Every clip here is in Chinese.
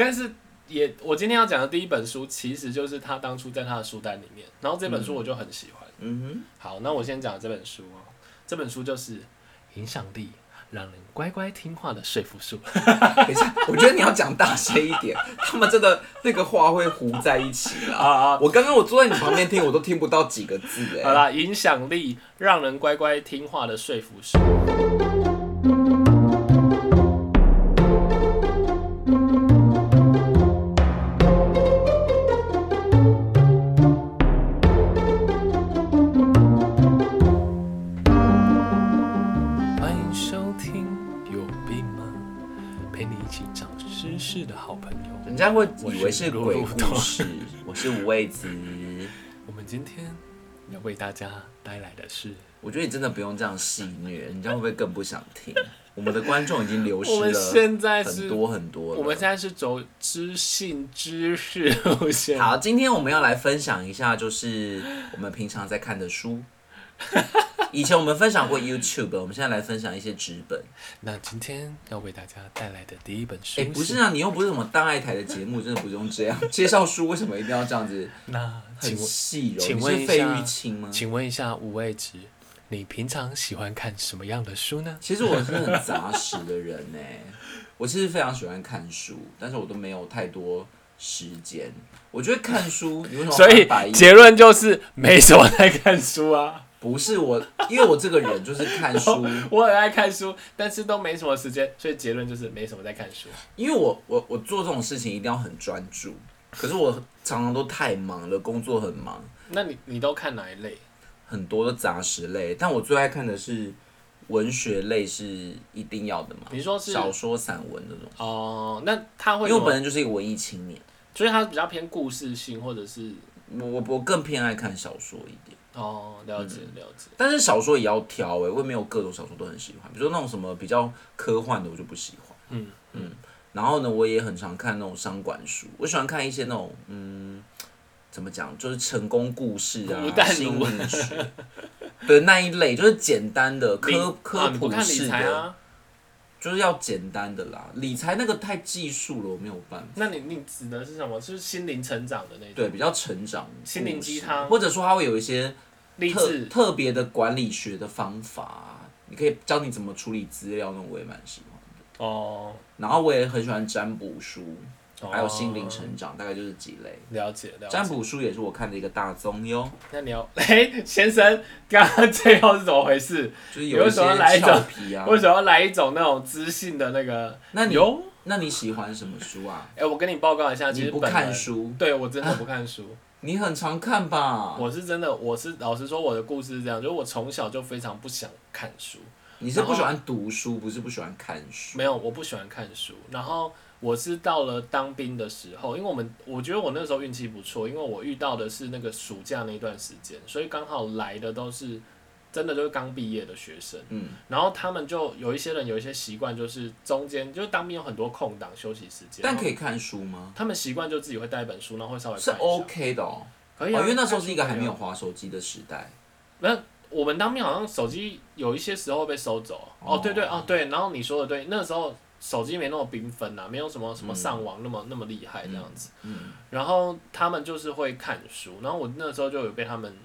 但是也我今天要讲的第一本书，其实就是他当初在他的书单里面，然后这本书我就很喜欢。嗯哼好，那我先讲这本书哦，这本书就是《影响力让人乖乖听话的说服术》。等一下，我觉得你要讲大声一点，他们真的那个话会糊在一起啊啊。啊！我刚刚我坐在你旁边听，我都听不到几个字哎。好啦，影响力让人乖乖听话的说服术。家会以为是鬼故事。我是五味子，我们今天要为大家带来的是，我觉得你真的不用这样戏虐，人家会不会更不想听？我们的观众已经流失了现在很多很多了。我们现在是走知性知识路线。好，今天我们要来分享一下，就是我们平常在看的书。以前我们分享过 YouTube，我们现在来分享一些纸本。那今天要为大家带来的第一本书，哎、不是，啊，你又不是什么大爱台的节目，真的不用这样 介绍书，为什么一定要这样子那很请问，细柔？请你是费问一下玉清吗？请问一下五位值，你平常喜欢看什么样的书呢？其实我是很杂食的人呢，我其实非常喜欢看书，但是我都没有太多时间。我觉得看书，你为什么所以？结论就是没什么在看书啊。不是我，因为我这个人就是看书，我很爱看书，但是都没什么时间，所以结论就是没什么在看书。因为我我我做这种事情一定要很专注，可是我常常都太忙了，工作很忙，那你你都看哪一类？很多的杂食类，但我最爱看的是文学类，是一定要的嘛，你说是小说、散文那种。哦、那他会因为我本身就是一个文艺青年，所以他比较偏故事性，或者是我我我更偏爱看小说一点，哦，了解嗯了解。但是小说也要挑诶、我也没有各种小说都很喜欢，比如说那种什么比较科幻的我就不喜欢。嗯嗯，然后呢，我也很常看那种商管书，我喜欢看一些那种嗯，怎么讲，就是成功故事啊，古代心奴理学，对那一类，就是简单的科科普式的，啊？就是要简单的啦。理财那个太技术了，我没有办法。那你你指的是什么？就是心灵成长的那种？对，比较成长，心灵鸡汤或者说它会有一些特特别的管理学的方法啊，你可以教你怎么处理资料，那种我也蛮喜欢的。哦，然后我也很喜欢占卜书，哦还有心灵成长，大概就是几类。了解了解。占卜书也是我看的一个大宗哟，那你要，哎、先生，刚刚最后是怎么回事？就是有一些来一种俏皮啊。为什么要来一种那种知性的那个？那你有？那你喜欢什么书啊？哎、我跟你报告一下，其你不实本人看，书，对我真的不看书。你很常看吧？我是真的，我是老实说，我的故事是这样，就是我从小就非常不想看书，你是不喜欢读书，不是不喜欢看书。没有，我不喜欢看书。然后我是到了当兵的时候，因为我们我觉得我那时候运气不错，因为我遇到的是那个暑假那段时间，所以刚好来的都是真的就是刚毕业的学生。嗯，然后他们就有一些人有一些习惯，就是中间就是当兵有很多空档休息时间，但可以看书吗？他们习惯就自己会带一本书，然后会稍微是 OK 的哦。可以啊，哦，因为那时候是一个还没有看书滑手机的时代。那我们当兵好像手机有一些时候被收走。哦，哦对对哦对，然后你说的对，那时候手机没那么缤纷呐，没有什么什么嗯上网那么、那么厉害这样子。嗯，然后他们就是会看书，然后我那时候就有被他们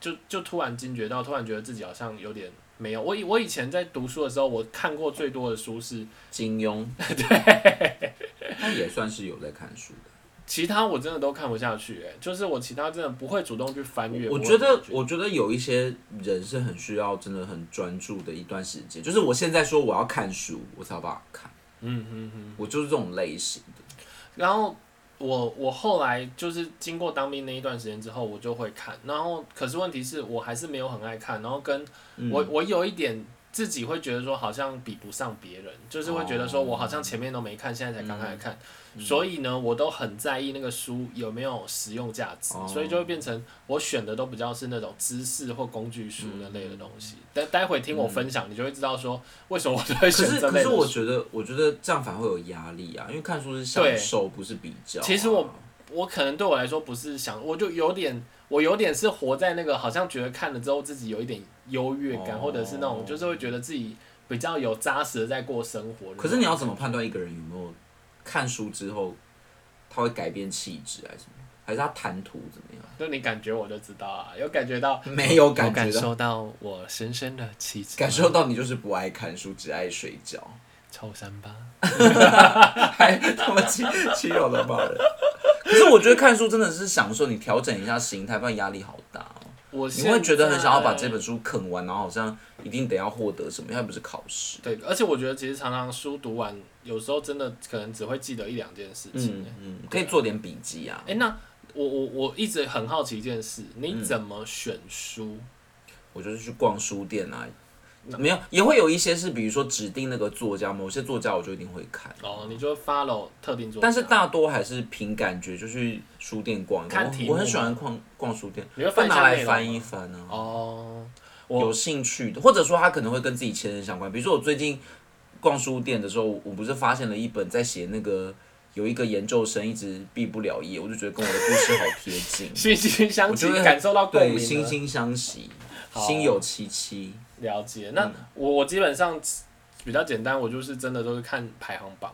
就就突然惊觉到，突然觉得自己好像有点没有。我以我以前在读书的时候，我看过最多的书是金庸，对，他也算是有在看书的。其他我真的都看不下去、哎，就是我其他真的不会主动去翻阅。我觉得我觉得有一些人是很需要真的很专注的一段时间，就是我现在说我要看书，我才有办法看，嗯嗯嗯。我就是这种类型的。然后我我后来就是经过当兵那一段时间之后，我就会看。然后可是问题是我还是没有很爱看，然后跟嗯我我有一点自己会觉得说好像比不上别人，就是会觉得说我好像前面都没看，现在才刚开始看。嗯所以呢，我都很在意那个书有没有实用价值，哦所以就会变成我选的都比较是那种知识或工具书那类的东西。待、待会听我分享，你就会知道说为什么我都会可选是可是。我觉得，我觉得这样反而会有压力啊，因为看书是享受，不是比较啊、其实我我可能对我来说不是想，我就有点，我有点是活在那个好像觉得看了之后自己有一点优越感，哦或者是那种就是会觉得自己比较有扎实的在过生活。可是你要怎么判断一个人有没有看书之后，他会改变气质还是什么？还是他谈吐怎么样？就你感觉我就知道啊，有感觉到，没有有感感觉到，受到我深深的气质，感受到你就是不爱看书，只爱睡觉，臭三八。还他妈欺欺我的骂人。可是我觉得看书真的是享受，你调整一下心态，不然压力好大哦。我你会觉得很想要把这本书啃完，然后好像一定得要获得什么，又不是考试。对，而且我觉得其实常常书读完，有时候真的可能只会记得一两件事情嗯。嗯，可以做点笔记啊。哎、那我我我一直很好奇一件事，嗯你怎么选书？我就是去逛书店啊，没有也会有一些是，比如说指定那个作家，某些作家我就一定会看。哦，你就 follow 特定作家，但是大多还是凭感觉，就去书店逛一逛。我我很喜欢逛逛书店，你会拿来翻一吗翻啊。哦，有我兴趣的，或者说他可能会跟自己前任相关。比如说我最近逛书店的时候，我不是发现了一本在写那个有一个研究生一直毕不了业，我就觉得跟我的故事好贴近，惺惺相惜感受到共对，鸣了。惺惺相惜，好心有戚戚。了解。那嗯我我基本上比较简单，我就是真的都是看排行榜，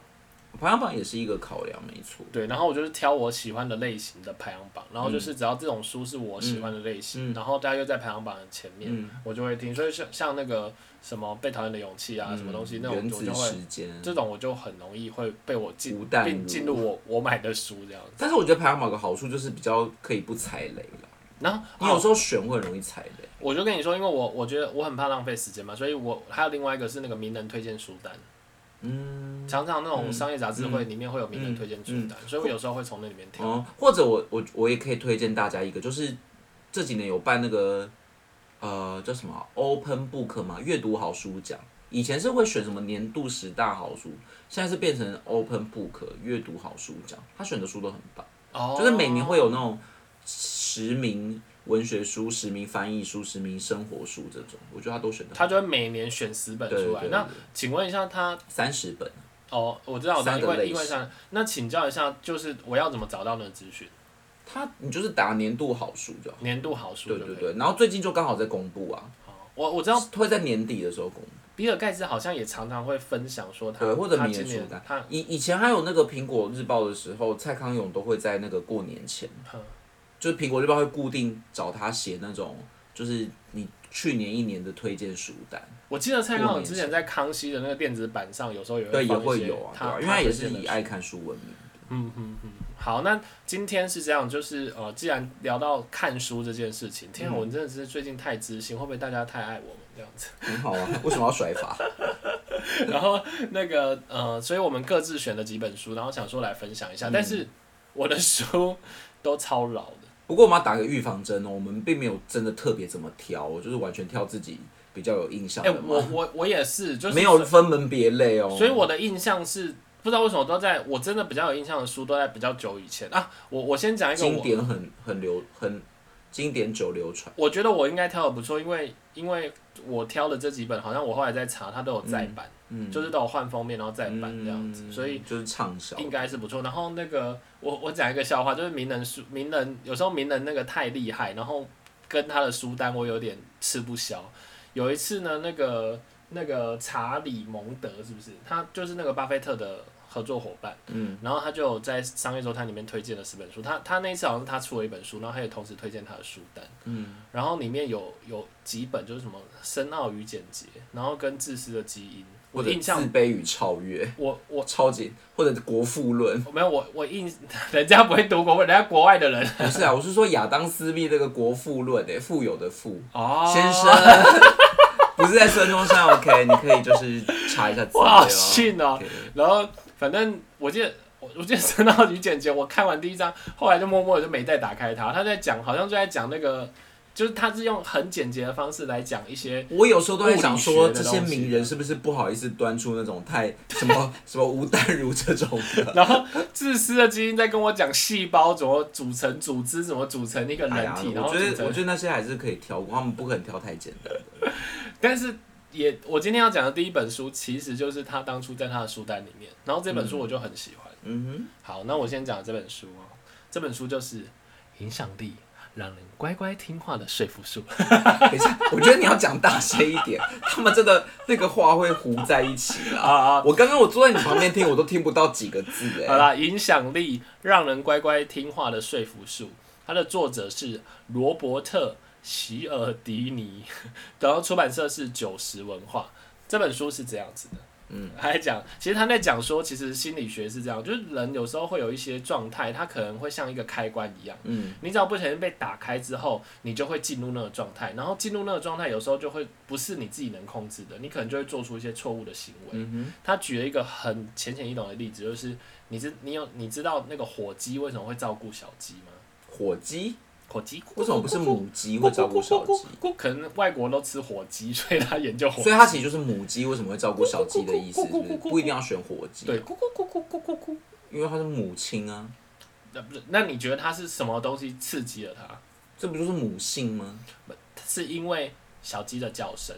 排行榜也是一个考量，没错。对，然后我就是挑我喜欢的类型的排行榜，然后就是只要这种书是我喜欢的类型，嗯然后大家又在排行榜的前面，嗯，我就会听。所以像像那个什么被讨厌的勇气啊，嗯什么东西那种我就会。这种我就很容易会被我进并进入我我买的书这样子。但是我觉得排行榜的好处就是比较可以不踩雷了。然后你有时候选会很容易踩雷。我就跟你说，因为我我觉得我很怕浪费时间嘛，所以我还有另外一个是那个名人推荐书单，嗯，常常那种嗯商业杂志会里面会有名人推荐书单，所以我有时候会从那里面挑。哦，或者我我我也可以推荐大家一个，就是这几年有办那个呃叫什么啊 Open Book 嘛，阅读好书奖。以前是会选什么年度十大好书，现在是变成 Open Book 阅读好书奖，他选的书都很棒，哦，就是每年会有那种十名文学书、十名翻译书、十名生活书这种，我觉得他都选的他就会每年选十本出来。对对那请问一下他，三十本。哦，我知道，我知道，因为因为上，那请教一下，就是我要怎么找到那个资讯？他你就是打年度好书就好。年度好书。对对对，然后最近就刚好在公布啊，好我我知道会在年底的时候公布。比尔盖茨好像也常常会分享说他对或者他今年书单他以以前还有那个苹果日报的时候，蔡康永都会在那个过年前，嗯就是苹果日报会固定找他写那种，就是你去年一年的推荐书单，我记得蔡康永之前在康熙的那个电子版上，有时候也对，也会有啊？因为他也是以爱看书闻名。嗯嗯嗯，好，那今天是这样，就是呃，既然聊到看书这件事情，天啊，嗯我真的是最近太知性，会不会大家太爱我们这样子？很好啊，为什么要甩法？然后那个呃，所以我们各自选了几本书，然后想说来分享一下，嗯但是我的书都超老的。不过我们要打个预防针哦，我们并没有真的特别怎么挑，就是完全挑自己比较有印象哎、的嘛，我我我也是，就是没有分门别类哦。所以我的印象是不知道为什么都在我真的比较有印象的书都在比较久以前啊。我我先讲一个经我典很很流很经典久流传。我觉得我应该挑的不错，因为因为我挑的这几本好像我后来在查，它都有再版，嗯，就是都有换封面然后再版这样子，嗯所以就是畅销。应该是不错。然后那个我我讲一个笑话，就是名人书名人有时候名人那个太厉害，然后跟他的书单我有点吃不消。有一次呢，那个那个查理蒙德是不是？他就是那个巴菲特的合作伙伴，嗯，然后他就有在商业周刊里面推荐了十本书。他他那一次好像是他出了一本书，然后他也同时推荐他的书单。嗯，然后里面有有几本就是什么深奥与简洁，然后跟自私的基因。我或者印象自卑与超越，我我 超级或者国富论，我没有我我印，人家不会读国文，人家国外的人。不是啊，我是说亚当斯密这个国富论，诶，富有的富。哦。先生，不是在孙中山，OK，你可以就是查一下资料。哇好信哦。然后反正我记得我我记得神奥与简洁，我看完第一章，后来就默默的就没再打开它。他在讲，好像就在讲那个，就是他是用很简洁的方式来讲一些我有时候都在想说，这些名人是不是不好意思端出那种太什么 什么吴淡如这种的？然后自私的基因在跟我讲细胞怎么组成组织，怎么组成一个人体，然我后我觉得我觉得那些还是可以挑过，他们不可能挑太简。但是也，我今天要讲的第一本书，其实就是他当初在他的书单里面，然后这本书我就很喜欢。嗯哼好，那我先讲这本书哦，这本书就是影响力让人乖乖听话的说服术。等一下，我觉得你要讲大声一点，他们真的那个话会糊在一起啊 啊！啊！我刚刚我坐在你旁边听，我都听不到几个字哎。好啦，影响力让人乖乖听话的说服术，它的作者是罗伯特·席尔迪尼，然后出版社是九十文化。这本书是这样子的，嗯，他在讲，其实他在讲说，其实心理学是这样，就是人有时候会有一些状态，它可能会像一个开关一样，嗯你只要不小心被打开之后，你就会进入那个状态，然后进入那个状态，有时候就会不是你自己能控制的，你可能就会做出一些错误的行为。嗯他举了一个很浅显易懂的例子，就是你知你有你知道那个火鸡为什么会照顾小鸡吗？火鸡火鸡为什么不是母鸡会照顾小鸡？可能外国都吃火鸡，所以他研究火所以它其实就是母鸡为什么会照顾小鸡的意思，是不？不一定要选火鸡，对，，咕咕咕咕咕咕咕。因为它是母亲啊，那不是？那你觉得它是什么东西刺激了它？这不就是母性吗？是因为小鸡的叫声。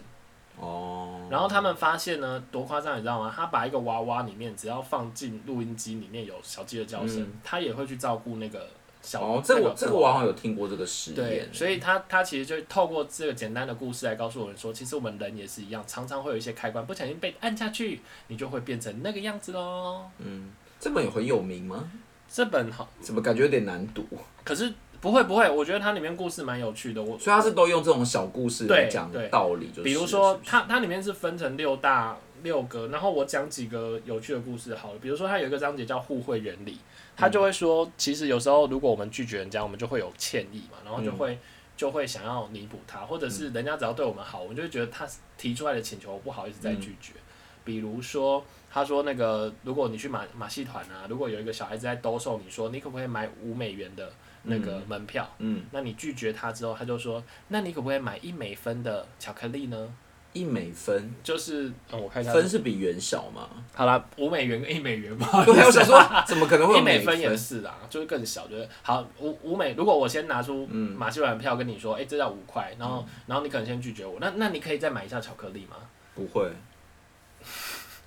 哦，然后他们发现呢，多夸张，你知道吗？他把一个娃娃里面，只要放进录音机里面有小鸡的叫声，嗯他也会去照顾那个小。哦，这那个我这个我好像有听过这个实对验，，所以他他其实就透过这个简单的故事来告诉我们说，其实我们人也是一样，常常会有一些开关不小心被按下去，你就会变成那个样子喽。嗯，这本有很有名吗？这本好，怎么感觉有点难读？可是不会不会，我觉得它里面故事蛮有趣的。我所以它是都用这种小故事来讲道理，就是比如说它它里面是分成六大六个，然后我讲几个有趣的故事好了。比如说它有一个章节叫互惠原理，他就会说，其实有时候如果我们拒绝人家，我们就会有歉意嘛，然后就会、就会想要弥补他，或者是人家只要对我们好，我们就会觉得他提出来的请求我不好意思再拒绝。比如说，他说那个，如果你去马马戏团啊，如果有一个小孩子在兜售你说你可不可以买五美元的那个门票，嗯，那你拒绝他之后，他就说，那你可不可以买一美分的巧克力呢？一美分，就是，嗯、我看一下，分是比元小吗？好啦，五美元跟一美元吧。对，我想说怎么可能会有 一美分分也是啦，就是更小，就是好五五美。如果我先拿出嗯马戏团的票跟你说，哎、这要五块，然后、然后你可能先拒绝我，那那你可以再买一下巧克力吗？不会，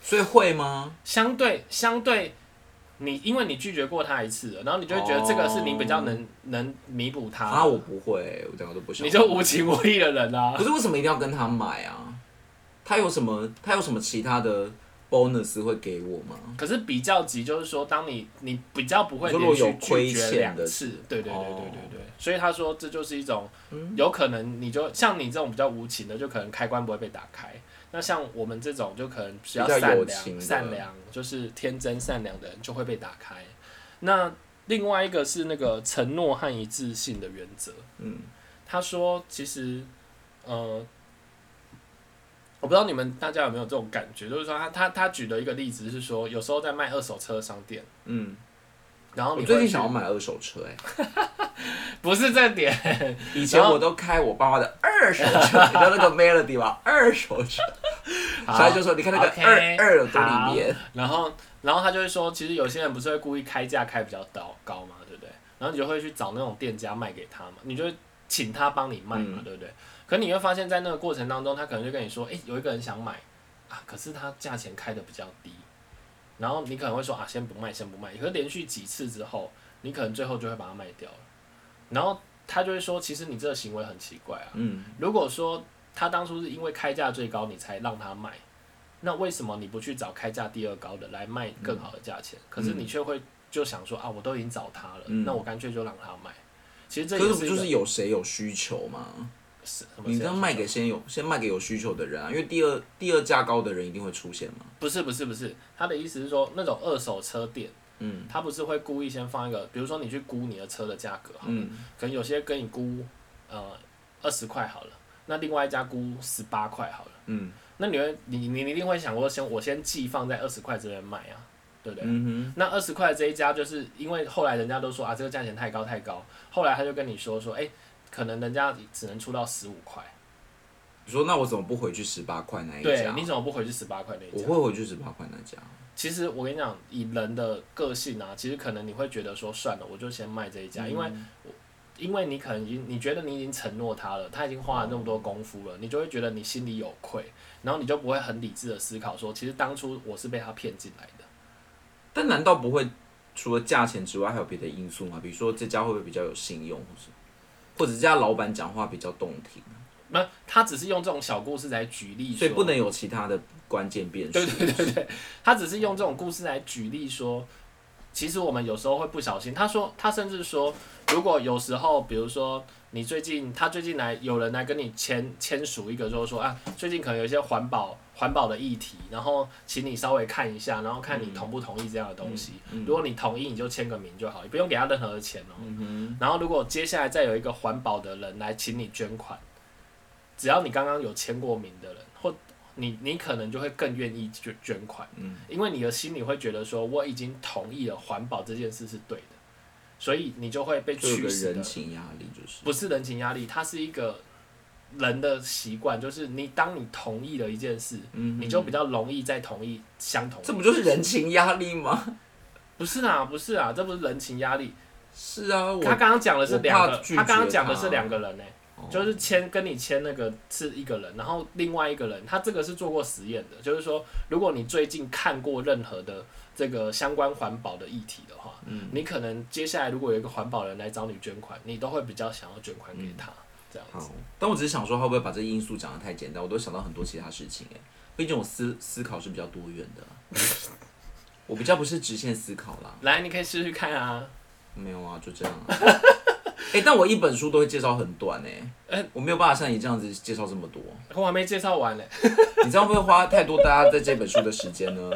所以会吗？相对相对，你因为你拒绝过他一次了，然后你就会觉得这个是你比较能、能弥补他的，啊，我不会，我两个都不想。你就无情无义的人啊可。是为什么一定要跟他买啊？他有什么？他有什么其他的 bonus 会给我吗？可是比较急就是说，当你你比较不会连续拒绝两次，对对对对哦对对，所以他说这就是一种嗯有可能你就像你这种比较无情的，就可能开关不会被打开。那像我们这种就可能比较善良、善良，就是天真善良的人就会被打开。那另外一个是那个承诺和一致性的原则。嗯，他说，其实，呃，我不知道你们大家有没有这种感觉，就是说他他他举的一个例子是说，有时候在卖二手车的商店，嗯，然后你最近想要买二手车、哎，不是这点，以前我都开我爸爸的二手车，你知道那个 Melody 吧？二手车，好所以就说你看那个二二有多里面，然后然后他就会说，其实有些人不是会故意开价开比较高高嘛，对不对？然后你就会去找那种店家卖给他嘛，你就请他帮你卖嘛，嗯对不对？可你会发现在那个过程当中，他可能就跟你说，哎、有一个人想买啊，可是他价钱开的比较低，然后你可能会说啊，先不卖，先不卖。可是连续几次之后，你可能最后就会把它卖掉了。然后他就会说，其实你这个行为很奇怪啊。嗯，如果说他当初是因为开价最高你才让他卖，那为什么你不去找开价第二高的来卖更好的价钱？可是你却会就想说啊，我都已经找他了，嗯那我干脆就让他卖。其实这可是不就是有谁有需求吗？是你这样卖给先有先卖给有需求的人啊，因为第二第二价高的人一定会出现嘛。不是不是不是，他的意思是说那种二手车店，嗯他不是会故意先放一个，比如说你去估你的车的价格，嗯可能有些跟你估呃二十块好了，那另外一家估十八块好了。嗯那你会，你你你一定会想过，先我先寄放在二十块这边卖啊，对不对？嗯那二十块这一家，就是因为后来人家都说啊，这个价钱太高太高，后来他就跟你说说，哎、可能人家只能出到十五块，你说那我怎么不回去十八块那一对，家？你怎么不回去十八块那一我？会回去十八块那家。其实我跟你讲，以人的个性啊，其实可能你会觉得说，算了，我就先卖这一家，因为嗯因为你可能已经你觉得你已经承诺他了，他已经花了那么多功夫了，你就会觉得你心里有愧，然后你就不会很理智的思考说，其实当初我是被他骗进来的。但难道不会除了价钱之外还有别的因素吗？比如说这家会不会比较有信用，或是或者这家老板讲话比较动听，那他只是用这种小故事来举例，所以不能有其他的关键变数。对对对对，他只是用这种故事来举例说，其实我们有时候会不小心。他说，他甚至说，如果有时候，比如说你最近，他最近来有人来跟你签签署一个，就是说啊，最近可能有一些环保环保的议题，然后请你稍微看一下，然后看你同不同意这样的东西。如果你同意，你就签个名就好，你不用给他任何的钱哦、然后如果接下来再有一个环保的人来请你捐款，只要你刚刚有签过名的人，或你你可能就会更愿意捐捐款，嗯因为你的心里会觉得说我已经同意了环保这件事是对的，所以你就会被驱使的，人情压力，就是不是人情压力，它是一个人的习惯，就是你当你同意了一件事，嗯你就比较容易再同意相同。这不就是人情压力吗？不是啊，不是啊，这不是人情压力。是啊，我他刚刚讲的是两个，他刚刚讲的是两个人呢、哦就是签跟你签那个是一个人，然后另外一个人，他这个是做过实验的，就是说，如果你最近看过任何的这个相关环保的议题的话，嗯你可能接下来如果有一个环保人来找你捐款，你都会比较想要捐款给他，这样子。但我只是想说，会不会把这因素讲的太简单？我都想到很多其他事情哎，毕竟我思思考是比较多元的，我比较不是直线思考啦。来，你可以试试看啊。没有啊，就这样、啊。哎、但我一本书都会介绍很短哎、呃我没有办法像你这样子介绍这么多。我还没介绍完呢、你这样会不会花太多大家在这本书的时间呢？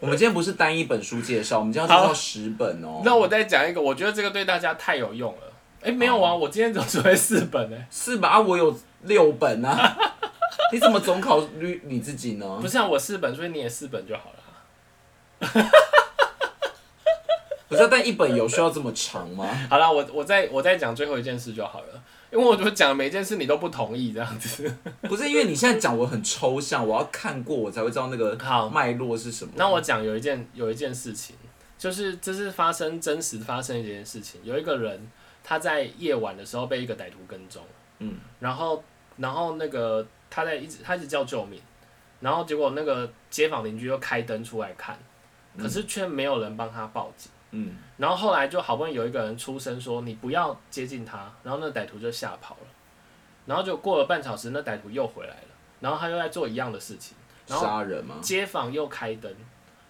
我们今天不是单一本书介绍，我们今天要介绍十本哦、那我再讲一个，我觉得这个对大家太有用了。哎、没有啊，我今天只准备四本呢、四本？啊，我有六本啊，你怎么总考虑你自己呢不？是啊，我四本，所以你也四本就好了。不是啊，但一本有需要这么长吗？好了，我我再我再讲最后一件事就好了，因为我就讲每一件事你都不同意这样子。不是因为你现在讲我很抽象，我要看过我才会知道那个好，脉络是什么。那我讲有一件有一件事情，就是这是发生真实发生的一件事情，有一个人他在夜晚的时候被一个歹徒跟踪，嗯，然后然后那个他在一直他一直叫救命，然后结果那个街坊邻居又开灯出来看，可是却没有人帮他报警。嗯然后后来就好不容易有一个人出声说你不要接近他，然后那歹徒就吓跑了，然后就过了半小时，那歹徒又回来了，然后他又在做一样的事情，然后杀人吗？街坊又开灯，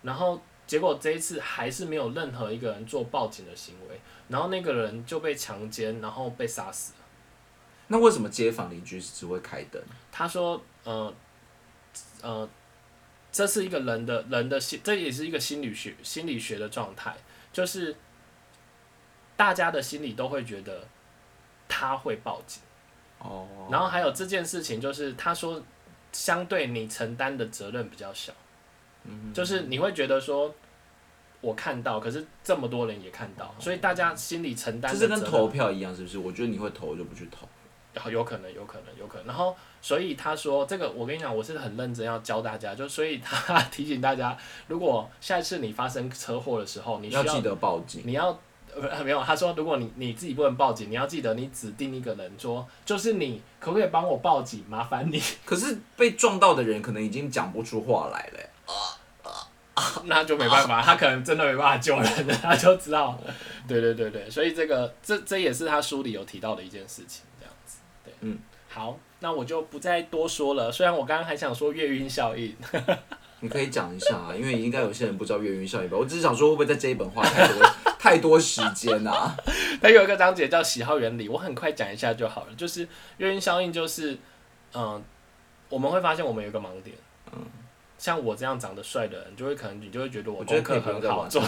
然后结果这一次还是没有任何一个人做报警的行为，然后那个人就被强奸，然后被杀死了。那为什么街坊邻居只会开灯？他说，呃，呃，这是一个人的人的心，这也是一个心理学心理学的状态，就是大家的心里都会觉得他会报警，哦，然后还有这件事情，就是他说，相对你承担的责任比较小，就是你会觉得说。我看到，可是这么多人也看到，所以大家心里承担这是跟投票一样，是不是？我觉得你会投，我就不去投。有可能，有可能，有可能。然后，所以他说这个，我跟你讲，我是很认真要教大家，就所以他 提醒大家，如果下一次你发生车祸的时候，你需要要记得报警。你要呃没有，他说如果你你自己不能报警，你要记得你指定一个人说，就是你可不可以帮我报警？麻烦你，可是被撞到的人可能已经讲不出话来了欸。那就没办法，他可能真的没办法救人了，他就知道，对对对对，所以这个这这也是他书里有提到的一件事情，对，嗯，好，那我就不再多说了。虽然我刚刚还想说月晕效应，你可以讲一下啊，因为应该有些人不知道月晕效应吧？我只是想说，会不会在这一本花太多太多时间啊？它有一个章节叫喜好原理，我很快讲一下就好了。就是月晕效应，就是嗯、我们会发现我们有一个盲点，嗯，像我这样长得帅的人，就会可能你就会觉得我我觉得功课很好做。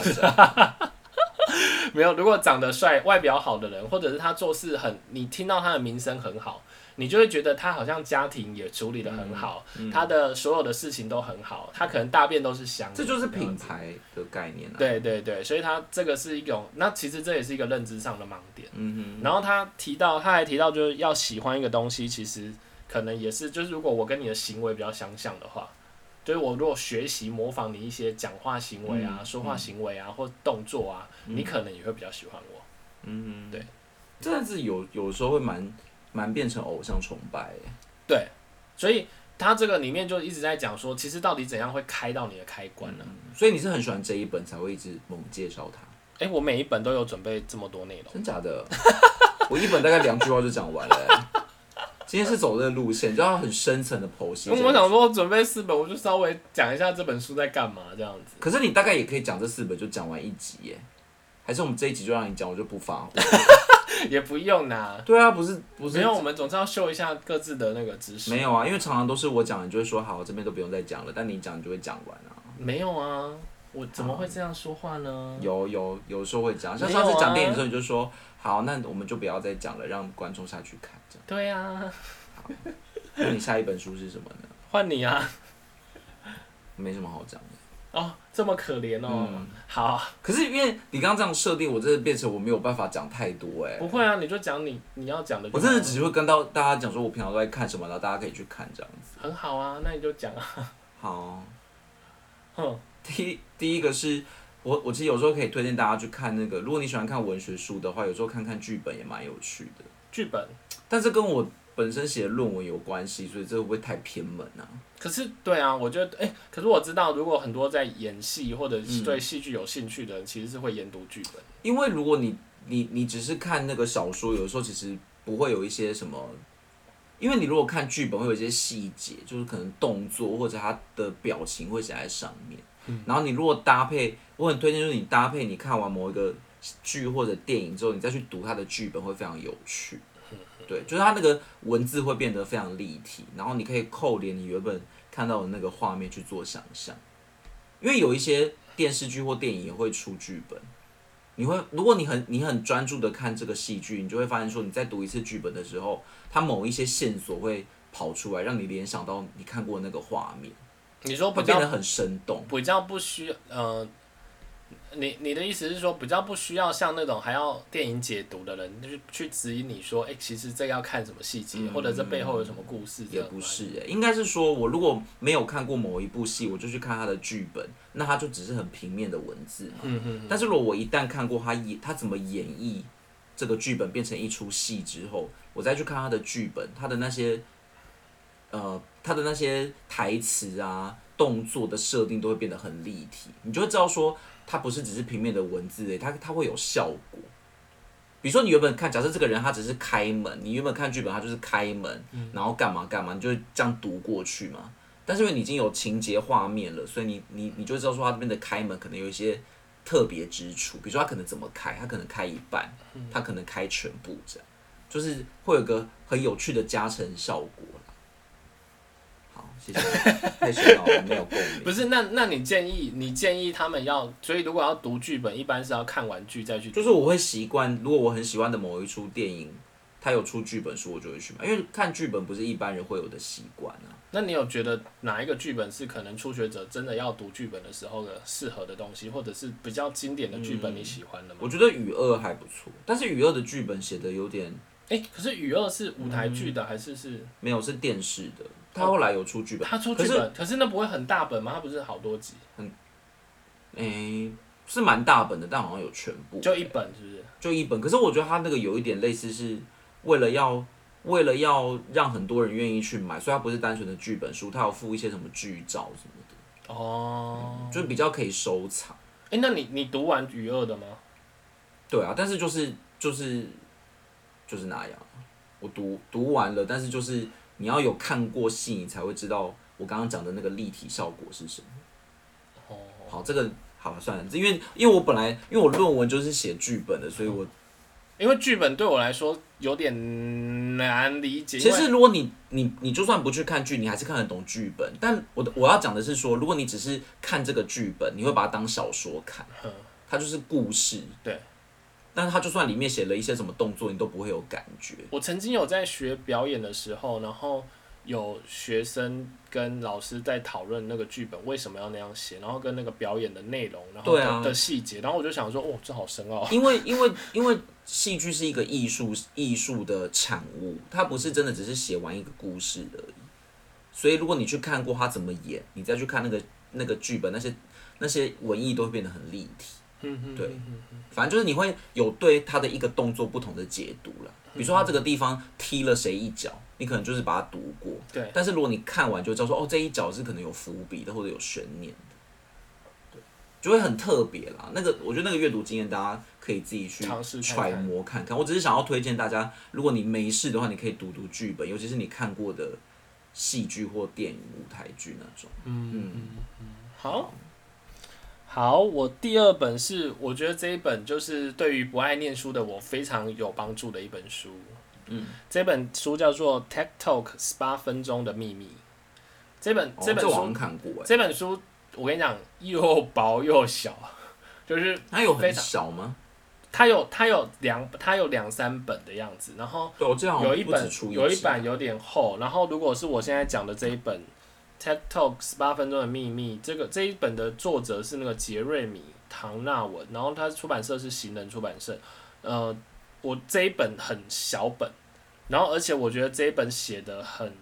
没有，如果长得帅、外表好的人，或者是他做事很，你听到他的名声很好，你就会觉得他好像家庭也处理的很好，嗯他的所有的事情都很好，他可能大便都是香的，这就是。品牌的概念啊。，对对对，所以他这个是一种，那其实这也是一个认知上的盲点。嗯然后他提到，他还提到就是要喜欢一个东西，其实可能也是，就是如果我跟你的行为比较相像的话，就是我如果学习模仿你一些讲话行为啊、嗯说话行为啊或动作啊，你可能也会比较喜欢我。嗯，对，这样子有有时候会蛮蛮变成偶像崇拜欸。对，所以他这个里面就一直在讲说，其实到底怎样会开到你的开关呢？所以你是很喜欢这一本才会一直猛介绍它，诶，我每一本都有准备这么多内容，真假的？我一本大概两句话就讲完了欸、今天是走这个路线，就要很深层的剖析。因为我想说，准备四本，我就稍微讲一下这本书在干嘛这样子。可是你大概也可以讲这四本就讲完一集耶，还是我们这一集就让你讲，我就不发。也不用啦，对啊，不是不是，没有，我们总是要秀一下各自的那个知识。没有啊，因为常常都是我讲，你就会说好，这边都不用再讲了，但你讲你就会讲完啊。没有啊，我怎么会这样说话呢？有有有时候会讲，像上次讲电影的时候，你就说好，那我们就不要再讲了，让观众下去看。这样，对啊，那你下一本书是什么呢？换你啊。没什么好讲的。哦，这么可怜哦。嗯好，可是因为你刚刚这样设定，我真的变成我没有办法讲太多哎、不会啊，你就讲你你要讲的。我真的只会跟到大家讲说，我平常都在看什么，然后大家可以去看这样子。很好啊，那你就讲啊。好，哼，第一第一个是我我其实有时候可以推荐大家去看那个，如果你喜欢看文学书的话，有时候看看剧本也蛮有趣的。剧本。但是跟我本身写的论文有关系，所以这会不会太偏门啊？可是，对啊，我觉得，哎、可是我知道，如果很多在演戏或者嗯是对戏剧有兴趣的人，其实是会研读剧本。因为如果你你你只是看那个小说，有时候其实不会有一些什么，因为你如果看剧本会有一些细节，就是可能动作或者他的表情会写在上面。然后你如果搭配，我很推荐就是你搭配你看完某一个剧或者电影之后，你再去读它的剧本会非常有趣。对，就是它那个文字会变得非常立体，然后你可以扣连你原本看到的那个画面去做想象。因为有一些电视剧或电影也会出剧本，你会如果你很你很专注的看这个戏剧，你就会发现说你在读一次剧本的时候，它某一些线索会跑出来，让你联想到你看过那个画面，你说比较会变得很生动。比较不需要，呃，你你的意思是说，比较不需要像那种还要电影解读的人，就是去指引你说，哎、其实这个要看什么细节，嗯或者这背后有什么故事，也不是、欸，应该是说我如果没有看过某一部戏，我就去看他的剧本，那他就只是很平面的文字嘛。嗯嗯但是如果我一旦看过他演他怎么演绎这个剧本变成一出戏之后，我再去看他的剧本，他的那些呃他的那些台词啊、动作的设定都会变得很立体，你就会知道说它不是只是平面的文字诶，它它会有效果。比如说你原本看，假设这个人他只是开门，你原本看剧本他就是开门，然后干嘛干嘛，你就会这样读过去嘛。但是因为你已经有情节画面了，所以你你你就知道说他这边的开门可能有一些特别之处，比如说他可能怎么开，他可能开一半，他可能开全部这样，就是会有个很有趣的加成效果谢谢，太深奥了，没有共鸣。不是，那那你建议你建议他们要，所以如果要读剧本，一般是要看完剧再去。就是我会习惯，如果我很喜欢的某一出电影，它有出剧本书，我就会去买，因为看剧本不是一般人会有的习惯啊。那你有觉得哪一个剧本是可能初学者真的要读剧本的时候的适合的东西，或者是比较经典的剧本你喜欢的吗？我觉得《雨二》还不错，但是《雨二》的剧本写的有点哎、可是《雨二》是舞台剧的、还是是没有是电视的，他后来有出剧本，他出剧本？可是那不会很大本吗？他不是好多集，很诶、是蛮大本的，但好像有全部，就一本是不是？就一本。可是我觉得他那个有一点类似，是为了要为了要让很多人愿意去买，所以它不是单纯的剧本书，它有附一些什么剧照什么的，哦，就比较可以收藏。哎、那你你读完《余二》的吗？对啊，但是就是就是就是那样。我读读完了，但是就是你要有看过戏，你才会知道我刚刚讲的那个立体效果是什么。哦，好，这个好了算了，因为因为我本来因为我论文就是写剧本的，所以我 因为剧本对我来说有点难理解。其实如果你你你就算不去看剧，你还是看得懂剧本。但我的我要讲的是说，如果你只是看这个剧本，你会把它当小说看，嗯它就是故事。对。但是他就算里面写了一些什么动作，你都不会有感觉。我曾经有在学表演的时候，然后有学生跟老师在讨论那个剧本为什么要那样写，然后跟那个表演的内容，然后的,、对啊的细节，然后我就想说，哦，这好深奥。因为因为因为戏剧是一个艺术艺术的产物，它不是真的只是写完一个故事而已。所以如果你去看过他怎么演，你再去看那个那个剧本，那些那些文艺都会变得很立体。嗯对反正就是你会有对他的一个动作不同的解读了。比如说他这个地方踢了谁一脚，你可能就是把它读过。对，但是如果你看完就知道说，哦，这一脚是可能有伏笔的或者有悬念的。对就会很特别啦。那个我觉得那个阅读经验，大家可以自己去揣看摩看看。我只是想要推荐大家，如果你没事的话，你可以读读剧本，尤其是你看过的戏剧或电影、舞台剧那种。嗯好，好，我第二本是我觉得这一本就是对于不爱念书的我非常有帮助的一本书。嗯，这本书叫做《Tech Talk 十八分钟的秘密》。这本、哦这本书我看过哎，这本书我跟你讲又薄又小，就是它有很非常小吗？它有它有两它有两三本的样子，然后有一本有一集版有点厚，然后如果是我现在讲的这一本《TED Talk 十八分钟的秘密》，这个这一本的作者是那个杰瑞米唐纳文，然后他出版社是行人出版社。呃，我这一本很小本，然后而且我觉得这一本写的很，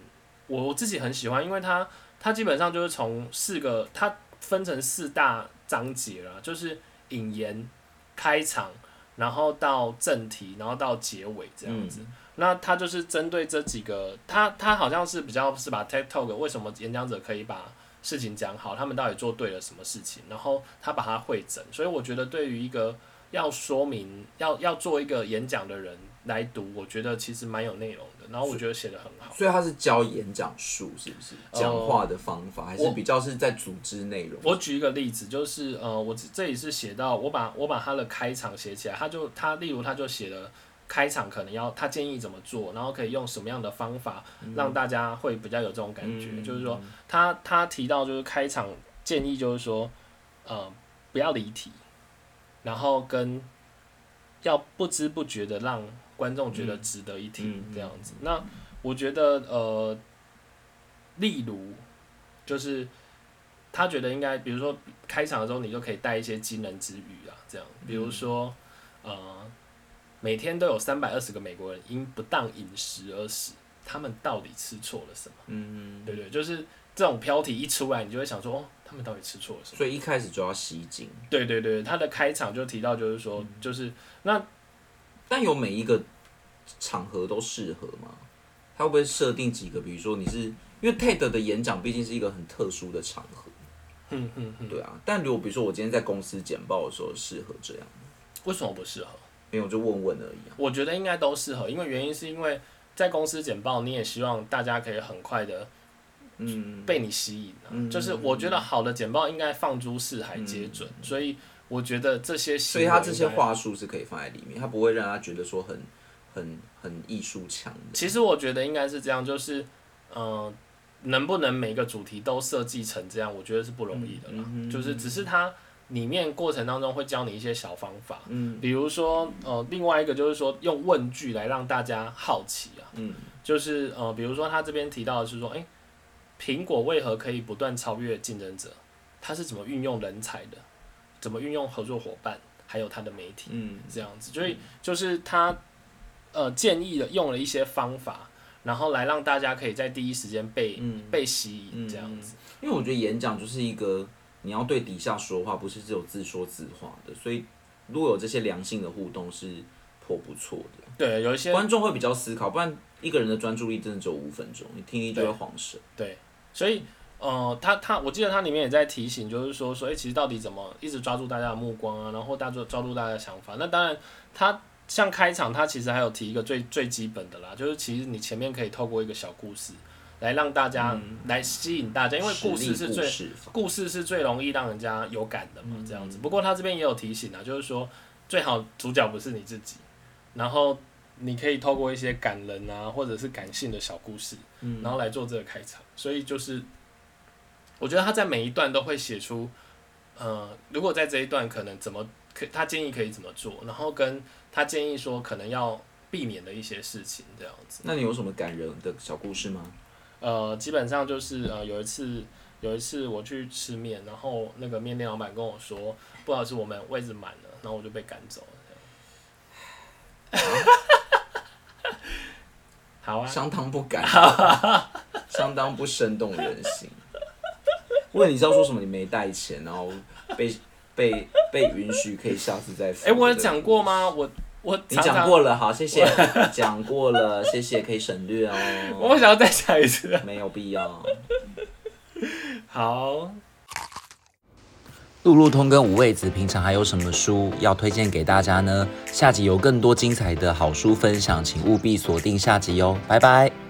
我我自己很喜欢，因为它它基本上就是从四个，它分成四大章节啦，就是引言、开场，然后到正题，然后到结尾这样子。那他就是针对这几个，他他好像是比较是把 TED Talk 为什么演讲者可以把事情讲好，他们到底做对了什么事情，然后他把它汇整。所以我觉得对于一个要说明要要做一个演讲的人来读，我觉得其实蛮有内容的。然后我觉得写的很好。所以他是教演讲术，是不是？讲话的方法，还是我比较是在组织内容？我举一个例子，就是呃，我这这里是写到我把我把他的开场写起来，他就他例如他就写了开场可能要他建议怎么做，然后可以用什么样的方法让大家会比较有这种感觉，嗯就是说他他提到就是开场建议就是说呃不要离题，然后跟要不知不觉的让观众觉得值得一听这样子。那我觉得呃，例如就是他觉得应该，比如说开场的时候，你就可以带一些惊人之语啊，这样，比如说呃，每天都有三百二十个美国人因不当饮食而死，他们到底吃错了什么？嗯，对对？就是这种标题一出来，你就会想说，哦，他们到底吃错了什么？所以一开始就要吸睛，对对对，他的开场就提到，就是说，就是那但有每一个场合都适合吗？他会不会设定几个？比如说你是因为 TED 的演讲毕竟是一个很特殊的场合，嗯嗯嗯，对啊。但如果比如说我今天在公司简报的时候适合这样，为什么不适合？没有就问问而已啊。我觉得应该都适合，因为原因是因为在公司简报，你也希望大家可以很快的嗯，被你吸引、啊嗯就是我觉得好的简报应该放诸四海皆准，所以我觉得这些所以他这些，话术是可以放在里面，他不会让他觉得说很很很艺术强的。其实我觉得应该是这样，就是嗯、呃能不能每个主题都设计成这样，我觉得是不容易的啦。就是只是它里面过程当中会教你一些小方法，嗯。比如说呃，另外一个就是说用问句来让大家好奇啊，嗯。就是呃，比如说他这边提到的是说，诶，苹果为何可以不断超越竞争者？他是怎么运用人才的？怎么运用合作伙伴？还有他的媒体？嗯。这样子，所以就是他呃建议的用了一些方法，然后来让大家可以在第一时间被、嗯，被吸引这样子。因为我觉得演讲就是一个你要对底下说话，不是只有自说自话的，所以如果有这些良性的互动是颇不错的。对，有一些观众会比较思考，不然一个人的专注力真的只有五分钟，你听力就会晃神。对，所以呃，他他我记得他里面也在提醒，就是说说，哎、其实到底怎么一直抓住大家的目光啊，然后大抓抓住大家的想法。那当然，他像开场，他其实还有提一个最最基本的啦，就是其实你前面可以透过一个小故事来让大家、来吸引大家，因为故事是最故事是最容易让人家有感的嘛，这样子。不过他这边也有提醒啊，就是说最好主角不是你自己，然后你可以透过一些感人啊，或者是感性的小故事，然后来做这个开场。所以就是，我觉得他在每一段都会写出，呃，如果在这一段可能怎么可，他建议可以怎么做，然后跟他建议说可能要避免的一些事情这样子。那你有什么感人的小故事吗？呃，基本上就是呃，有一次有一次我去吃面，然后那个面店老板跟我说，不好意思，我们位置满了，然后我就被赶走了。好啊，相当不敢，相当不生动人心。问你知道说什么？你没带钱，然后被被被允许可以下次再付。哎、我有讲过吗？我我你常常讲过了，好，谢谢，讲过了，谢谢，可以省略哦，我想要再讲一次。没有必要。好，路路通跟五味子平常还有什么书要推荐给大家呢？下集有更多精彩的好书分享，请务必锁定下集哦，拜拜。